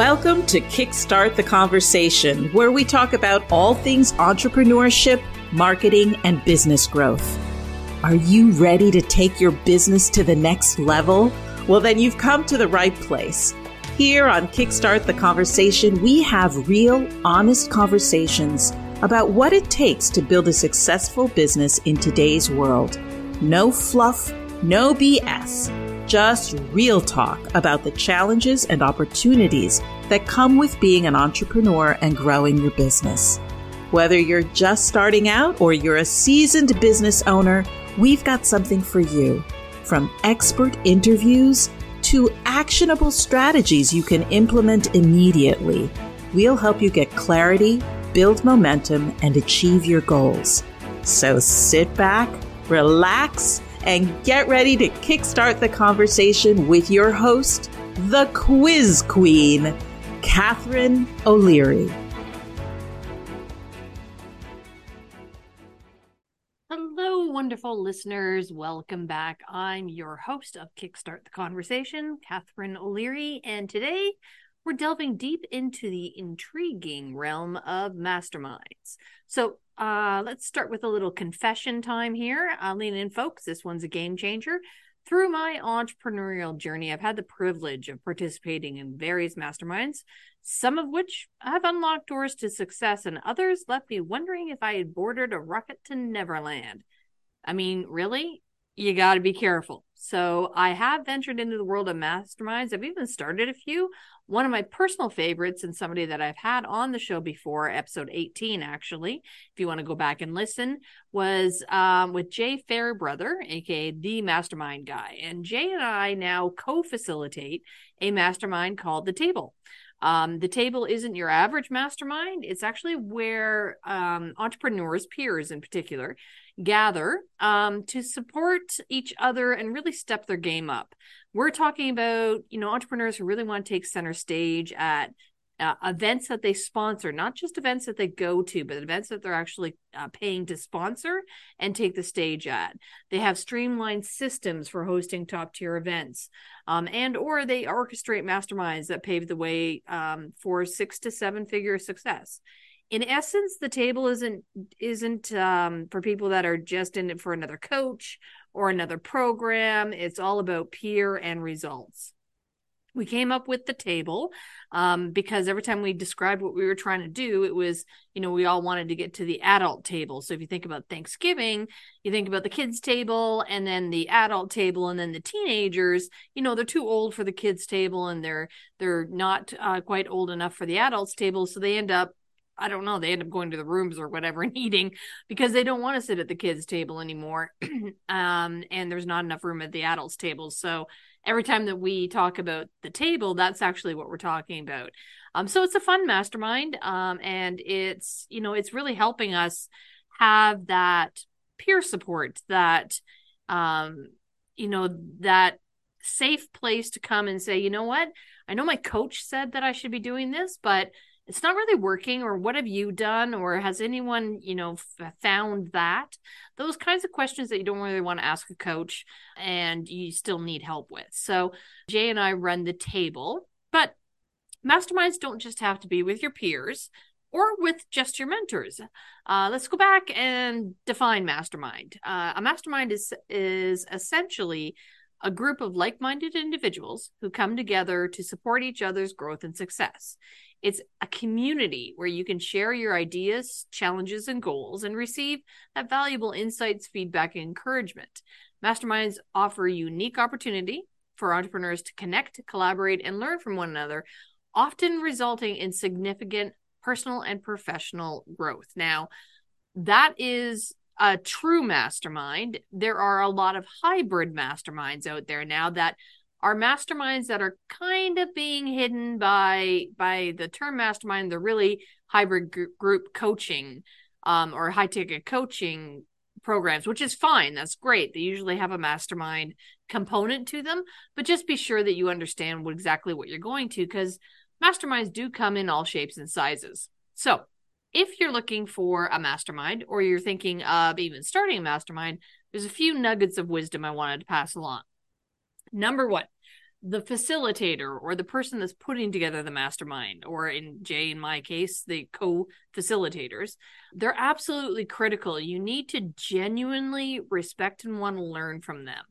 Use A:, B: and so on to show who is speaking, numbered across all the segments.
A: Welcome to Kickstart the Conversation, where we talk about all things entrepreneurship, marketing, and business growth. Are you ready to take your business to the next level? Well, then you've come to the right place. Here on Kickstart the Conversation, we have real, honest conversations about what it takes to build a successful business in today's world. No fluff, no BS just real talk about the challenges and opportunities that come with being an entrepreneur and growing your business. Whether you're just starting out or you're a seasoned business owner, we've got something for you. From expert interviews to actionable strategies you can implement immediately, we'll help you get clarity, build momentum, and achieve your goals. So sit back, relax, and get ready to kickstart the conversation with your host, the quiz queen, Catharine O'Leary.
B: Hello, wonderful listeners. Welcome back. I'm your host of Kickstart the Conversation, Catharine O'Leary, and today we're delving deep into the intriguing realm of masterminds. So, uh, let's start with a little confession time here. Lean in, folks. This one's a game changer. Through my entrepreneurial journey, I've had the privilege of participating in various masterminds, some of which have unlocked doors to success, and others left me wondering if I had boarded a rocket to Neverland. I mean, really? You got to be careful. So, I have ventured into the world of masterminds. I've even started a few, one of my personal favorites and somebody that I've had on the show before, episode 18, actually, if you want to go back and listen, was um, with Jay Fairbrother, aka the mastermind guy. And Jay and I now co facilitate a mastermind called The Table. Um, the table isn't your average mastermind. It's actually where um, entrepreneurs, peers in particular, gather um, to support each other and really step their game up. We're talking about, you know, entrepreneurs who really want to take center stage at uh, events that they sponsor, not just events that they go to, but events that they're actually uh, paying to sponsor and take the stage at. They have streamlined systems for hosting top tier events, um, and or they orchestrate masterminds that pave the way um, for six to seven figure success. In essence the table isn't isn't um, for people that are just in it for another coach or another program. It's all about peer and results we came up with the table um, because every time we described what we were trying to do it was you know we all wanted to get to the adult table. So if you think about thanksgiving you think about the kids table and then the adult table and then the teenagers you know they're too old for the kids table and they're they're not uh, quite old enough for the adults table. So they end up I don't know, they end up going to the rooms or whatever and eating because they don't want to sit at the kids' table anymore. um, and there's not enough room at the adults' tables. So every time that we talk about the table, that's actually what we're talking about. Um, so it's a fun mastermind. Um, and it's, you know, it's really helping us have that peer support that, um, you know, that safe place to come and say, you know what? I know my coach said that I should be doing this, but it's not really working or what have you done or has anyone you know f- found that those kinds of questions that you don't really want to ask a coach and you still need help with so jay and i run the table but masterminds don't just have to be with your peers or with just your mentors. Uh, let's go back and define mastermind. Uh, a mastermind is is essentially a group of like-minded individuals who come together to support each other's growth and success. It's a community where you can share your ideas, challenges, and goals and receive that valuable insights, feedback, and encouragement. Masterminds offer a unique opportunity for entrepreneurs to connect, collaborate, and learn from one another, often resulting in significant personal and professional growth. Now, that is a true mastermind. There are a lot of hybrid masterminds out there now that are masterminds that are kind of being hidden by by the term mastermind they're really hybrid group coaching um, or high ticket coaching programs which is fine. That's great. They usually have a mastermind component to them but just be sure that you understand what, exactly what you're going to because masterminds do come in all shapes and sizes. So if you're looking for a mastermind or you're thinking of even starting a mastermind there's a few nuggets of wisdom i wanted to pass along Number one, the facilitator or the person that's putting together the mastermind, or in Jay, in my case, the co facilitators, they're absolutely critical. You need to genuinely respect and want to learn from them.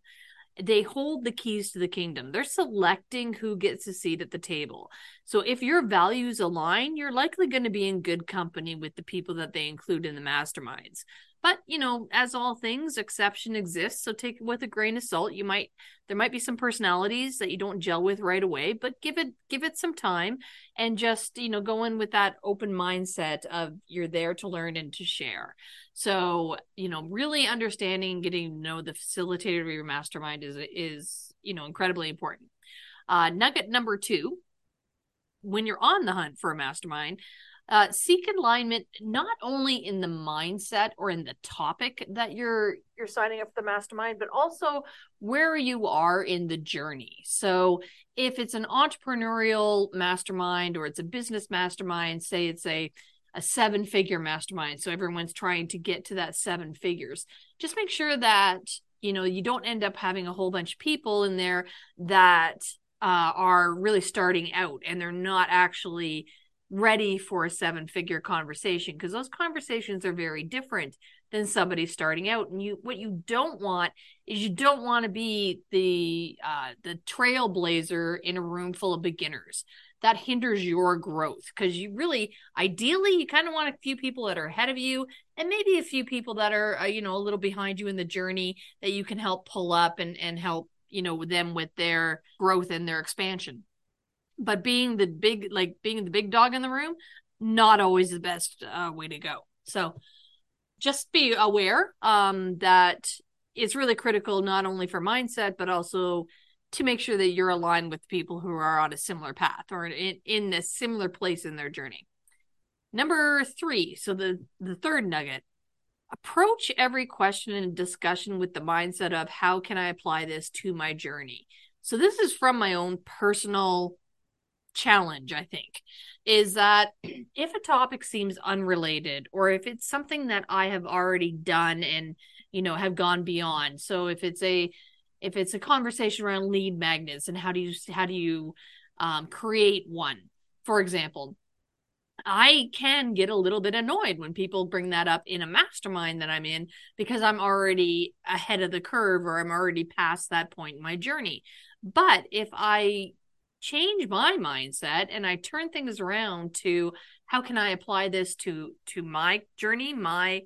B: They hold the keys to the kingdom. They're selecting who gets a seat at the table. So if your values align, you're likely going to be in good company with the people that they include in the masterminds. But, you know, as all things, exception exists. So take it with a grain of salt. You might, there might be some personalities that you don't gel with right away, but give it, give it some time and just, you know, go in with that open mindset of you're there to learn and to share. So, you know, really understanding, getting to know the facilitator of your mastermind is, is, you know, incredibly important. Uh, nugget number two, when you're on the hunt for a mastermind, uh, seek alignment not only in the mindset or in the topic that you're you're signing up for the mastermind, but also where you are in the journey. So if it's an entrepreneurial mastermind or it's a business mastermind, say it's a a seven figure mastermind, so everyone's trying to get to that seven figures. Just make sure that you know you don't end up having a whole bunch of people in there that uh, are really starting out and they're not actually ready for a seven figure conversation because those conversations are very different than somebody starting out and you what you don't want is you don't want to be the uh the trailblazer in a room full of beginners. That hinders your growth because you really ideally you kind of want a few people that are ahead of you and maybe a few people that are uh, you know a little behind you in the journey that you can help pull up and and help you know them with their growth and their expansion but being the big like being the big dog in the room not always the best uh, way to go. So just be aware um, that it's really critical not only for mindset but also to make sure that you're aligned with people who are on a similar path or in, in a similar place in their journey. Number three so the the third nugget approach every question and discussion with the mindset of how can i apply this to my journey? So this is from my own personal challenge, I think, is that if a topic seems unrelated or if it's something that I have already done and, you know, have gone beyond. So if it's a if it's a conversation around lead magnets and how do you how do you um, create one, for example, I can get a little bit annoyed when people bring that up in a mastermind that I'm in because I'm already ahead of the curve or I'm already past that point in my journey. But if I change my mindset and I turn things around to how can I apply this to to my journey, my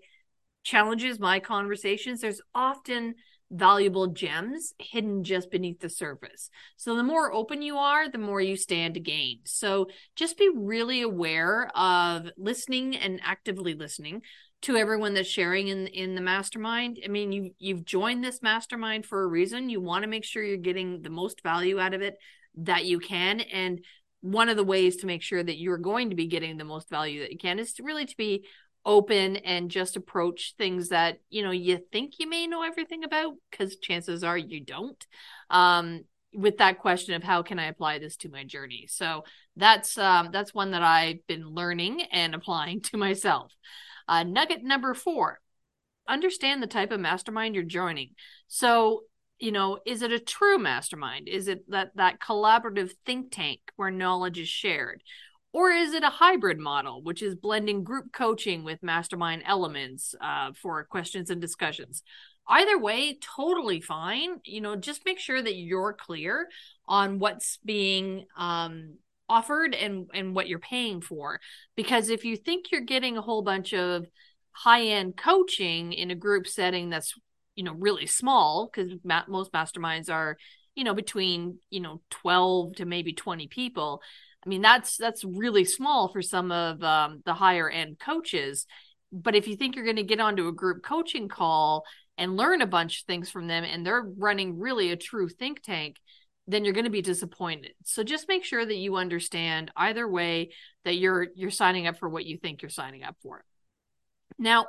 B: challenges, my conversations, there's often valuable gems hidden just beneath the surface. So the more open you are, the more you stand to gain. So just be really aware of listening and actively listening to everyone that's sharing in in the mastermind. I mean, you you've joined this mastermind for a reason. You want to make sure you're getting the most value out of it that you can and one of the ways to make sure that you're going to be getting the most value that you can is to really to be open and just approach things that you know you think you may know everything about because chances are you don't um, with that question of how can i apply this to my journey. So that's um, that's one that i've been learning and applying to myself. Uh, nugget number four understand the type of mastermind you're joining. So you know is it a true mastermind? Is it that that collaborative think tank where knowledge is shared? Or is it a hybrid model which is blending group coaching with mastermind elements uh, for questions and discussions? Either way totally fine. You know just make sure that you're clear on what's being um, offered and and what you're paying for. Because if you think you're getting a whole bunch of high end coaching in a group setting that's you know really small because ma- most masterminds are you know between you know 12 to maybe 20 people. I mean that's that's really small for some of um, the higher end coaches. But if you think you're going to get onto a group coaching call and learn a bunch of things from them and they're running really a true think tank then you're going to be disappointed. So just make sure that you understand either way that you're you're signing up for what you think you're signing up for. Now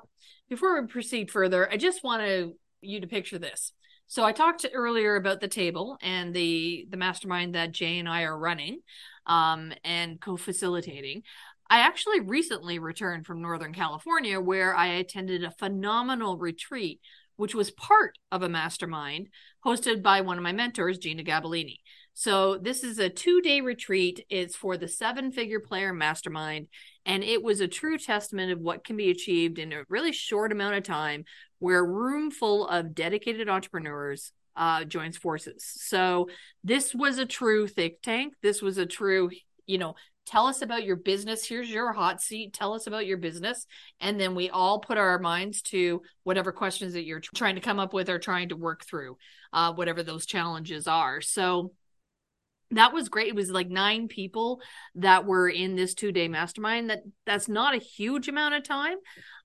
B: before we proceed further i just want to you to picture this. So I talked earlier about the table and the the mastermind that Jay and I are running um, and co-facilitating. I actually recently returned from Northern California where I attended a phenomenal retreat which was part of a mastermind hosted by one of my mentors, Gina Gabellini. So this is a two day retreat. It's for the seven figure player mastermind. And it was a true testament of what can be achieved in a really short amount of time where a room full of dedicated entrepreneurs uh, joins forces. So this was a true think tank. This was a true, you know, tell us about your business. Here's your hot seat. Tell us about your business. And then we all put our minds to whatever questions that you're trying to come up with or trying to work through, uh, whatever those challenges are. So that was great. It was like nine people that were in this two day mastermind. That that's not a huge amount of time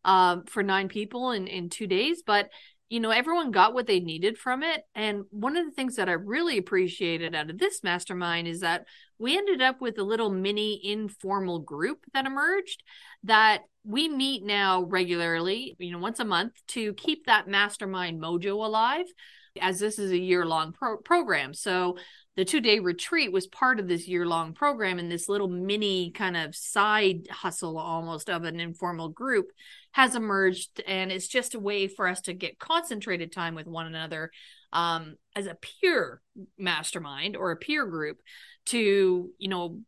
B: um, for nine people in in two days but you know everyone got what they needed from it. And one of the things that i really appreciated out of this mastermind is that we ended up with a little mini informal group that emerged that we meet now regularly you know once a month to keep that mastermind mojo alive as this is a year long pro- program. So the two day retreat was part of this year long program and this little mini kind of side hustle almost of an informal group has emerged and it's just a way for us to get concentrated time with one another um, as a peer mastermind or a peer group to you know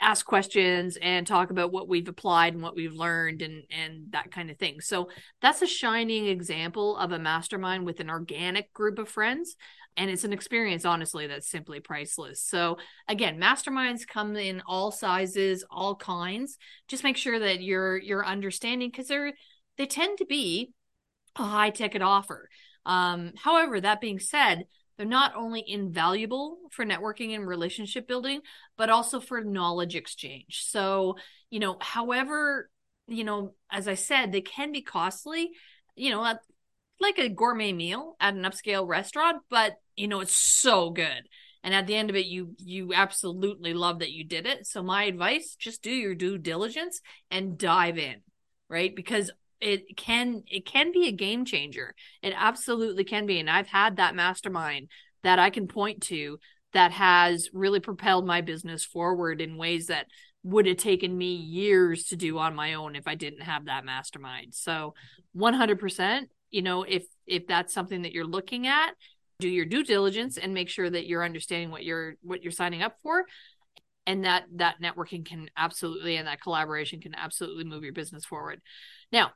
B: ask questions and talk about what we've applied and what we've learned and and that kind of thing. So that's a shining example of a mastermind with an organic group of friends and it's an experience honestly that's simply priceless. So again, masterminds come in all sizes, all kinds. Just make sure that you're you're understanding cuz they're they tend to be a high ticket offer. Um, however, that being said, they're not only invaluable for networking and relationship building, but also for knowledge exchange. So, you know, however, you know, as I said, they can be costly, you know, like a gourmet meal at an upscale restaurant, but you know, it's so good. And at the end of it, you you absolutely love that you did it. So my advice, just do your due diligence and dive in, right? Because it can it can be a game changer it absolutely can be and i've had that mastermind that i can point to that has really propelled my business forward in ways that would have taken me years to do on my own if i didn't have that mastermind so 100% you know if if that's something that you're looking at do your due diligence and make sure that you're understanding what you're what you're signing up for and that that networking can absolutely and that collaboration can absolutely move your business forward now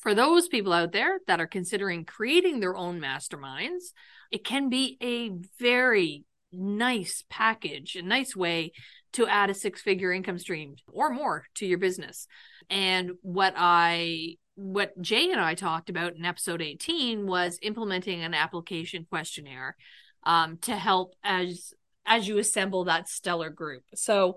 B: for those people out there that are considering creating their own masterminds, it can be a very nice package, a nice way to add a six figure income stream or more to your business. And what I what Jay and I talked about in episode 18 was implementing an application questionnaire um, to help as as you assemble that stellar group. So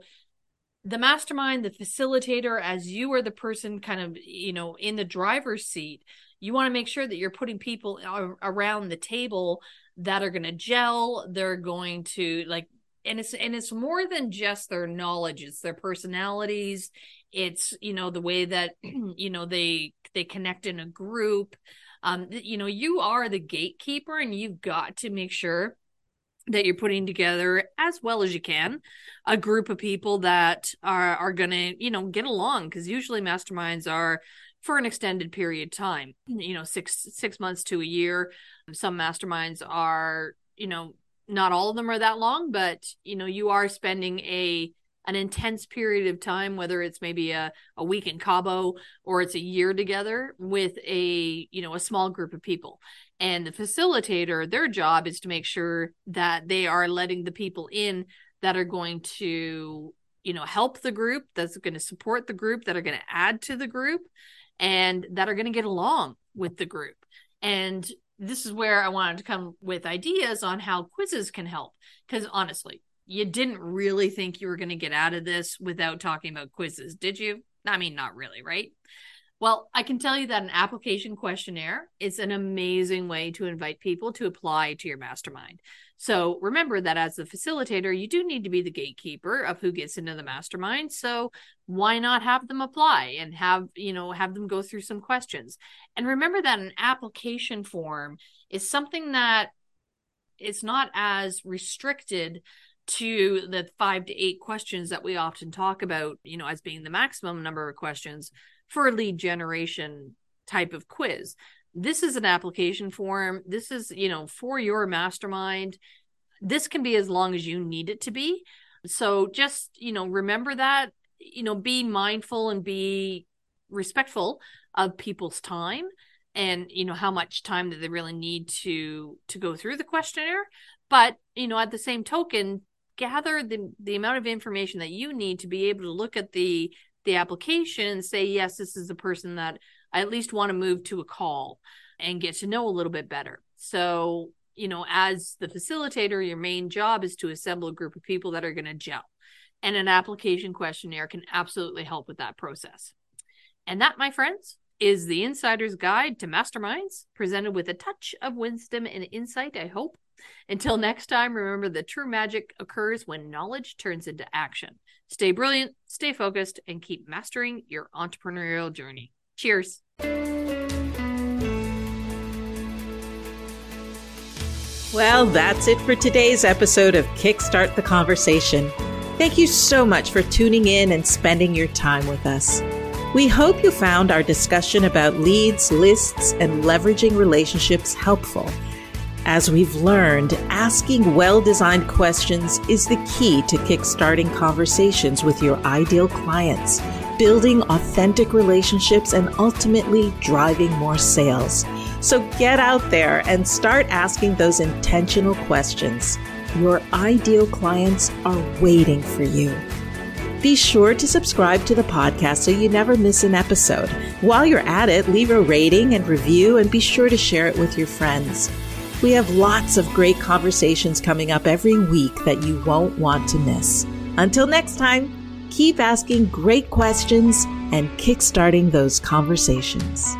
B: the mastermind, the facilitator, as you are the person kind of, you know, in the driver's seat, you want to make sure that you're putting people around the table that are going to gel. They're going to like, and it's, and it's more than just their knowledge. It's their personalities. It's, you know, the way that, you know, they, they connect in a group. Um, you know, you are the gatekeeper and you've got to make sure that you're putting together as well as you can a group of people that are are going to you know get along because usually masterminds are for an extended period of time you know 6 6 months to a year some masterminds are you know not all of them are that long but you know you are spending a an intense period of time whether it's maybe a, a week in cabo or it's a year together with a you know a small group of people. And the facilitator their job is to make sure that they are letting the people in that are going to you know help the group that's going to support the group that are going to add to the group and that are going to get along with the group. And this is where i wanted to come with ideas on how quizzes can help. Because honestly you didn't really think you were going to get out of this without talking about quizzes did you? I mean not really right well, I can tell you that an application questionnaire is an amazing way to invite people to apply to your mastermind. So remember that as the facilitator, you do need to be the gatekeeper of who gets into the mastermind. So why not have them apply and have, you know, have them go through some questions. And remember that an application form is something that it's not as restricted to the five to eight questions that we often talk about, you know, as being the maximum number of questions for a lead generation type of quiz. this is an application form. This is, you know, for your mastermind. This can be as long as you need it to be. So just, you know, remember that, you know, be mindful and be respectful of people's time and you know how much time that they really need to to go through the questionnaire but you know at the same token gather the the amount of information that you need to be able to look at the the application and say yes this is a person that i at least want to move to a call and get to know a little bit better. So you know as the facilitator your main job is to assemble a group of people that are going to gel. And an application questionnaire can absolutely help with that process. And that my friends is the insider's guide to masterminds presented with a touch of wisdom and insight i hope. Until next time, remember the true magic occurs when knowledge turns into action. Stay brilliant, stay focused, and keep mastering your entrepreneurial journey. Cheers.
A: Well, that's it for today's episode of Kickstart the Conversation. Thank you so much for tuning in and spending your time with us. We hope you found our discussion about leads, lists, and leveraging relationships helpful as we've learned, asking well designed questions is the key to kickstarting conversations with your ideal clients, building authentic relationships, and ultimately driving more sales. So get out there and start asking those intentional questions. Your ideal clients are waiting for you. Be sure to subscribe to the podcast so you never miss an episode. While you're at it, leave a rating and review and be sure to share it with your friends. We have lots of great conversations coming up every week that you won't want to miss. Until next time, keep asking great questions and kickstarting those conversations.